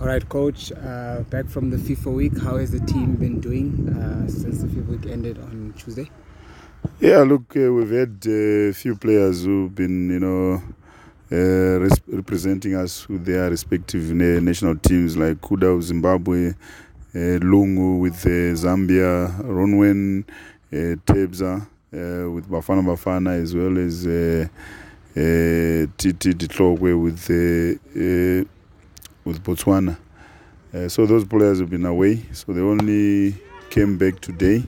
All right, coach. Uh, back from the FIFA week, how has the team been doing uh, since the FIFA week ended on Tuesday? Yeah, look, uh, we've had a few players who've been, you know, uh, res- representing us with their respective na- national teams, like Kuda of Zimbabwe, uh, Lungu with uh, Zambia, Ronwen, Tebza with Bafana Bafana, as well as uh, Titi Ditlhokwe with uh, with Botswana. Uh, so those players have been away, so they only came back today.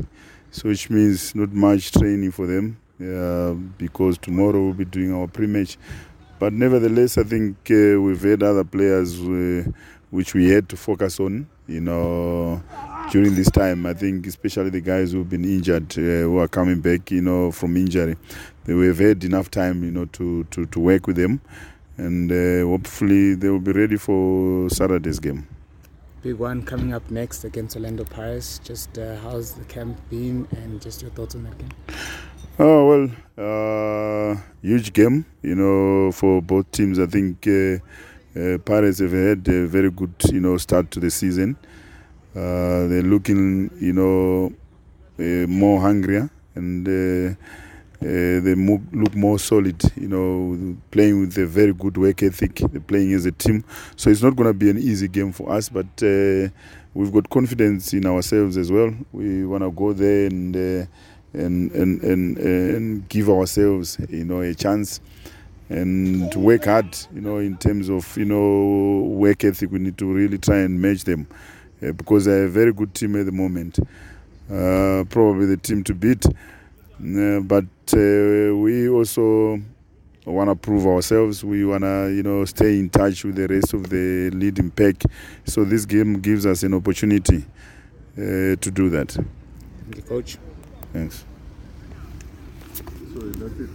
So which means not much training for them uh, because tomorrow we'll be doing our pre-match. But nevertheless, I think uh, we've had other players uh, which we had to focus on. You know, during this time, I think especially the guys who've been injured, uh, who are coming back, you know, from injury, we've had enough time, you know, to to, to work with them, and uh, hopefully they will be ready for Saturday's game. Big one coming up next against Orlando Pirates. Just uh, how's the camp been and just your thoughts on that game? Oh well, uh, huge game, you know, for both teams. I think uh, uh, Pirates have had a very good, you know, start to the season. Uh, they're looking, you know, uh, more hungrier and uh, uh, they mo- look more solid. You know, playing with a very good work ethic. They're playing as a team, so it's not going to be an easy game for us. But uh, we've got confidence in ourselves as well. We want to go there and. Uh, and and and and give ourselves you know a chance and work hard you know in terms of you know work ethic we need to really try and match them uh, because they're a very good team at the moment uh, probably the team to beat uh, but uh, we also want to prove ourselves we want to you know stay in touch with the rest of the leading pack so this game gives us an opportunity uh, to do that Thank you, coach. thanks Sorry, that's it.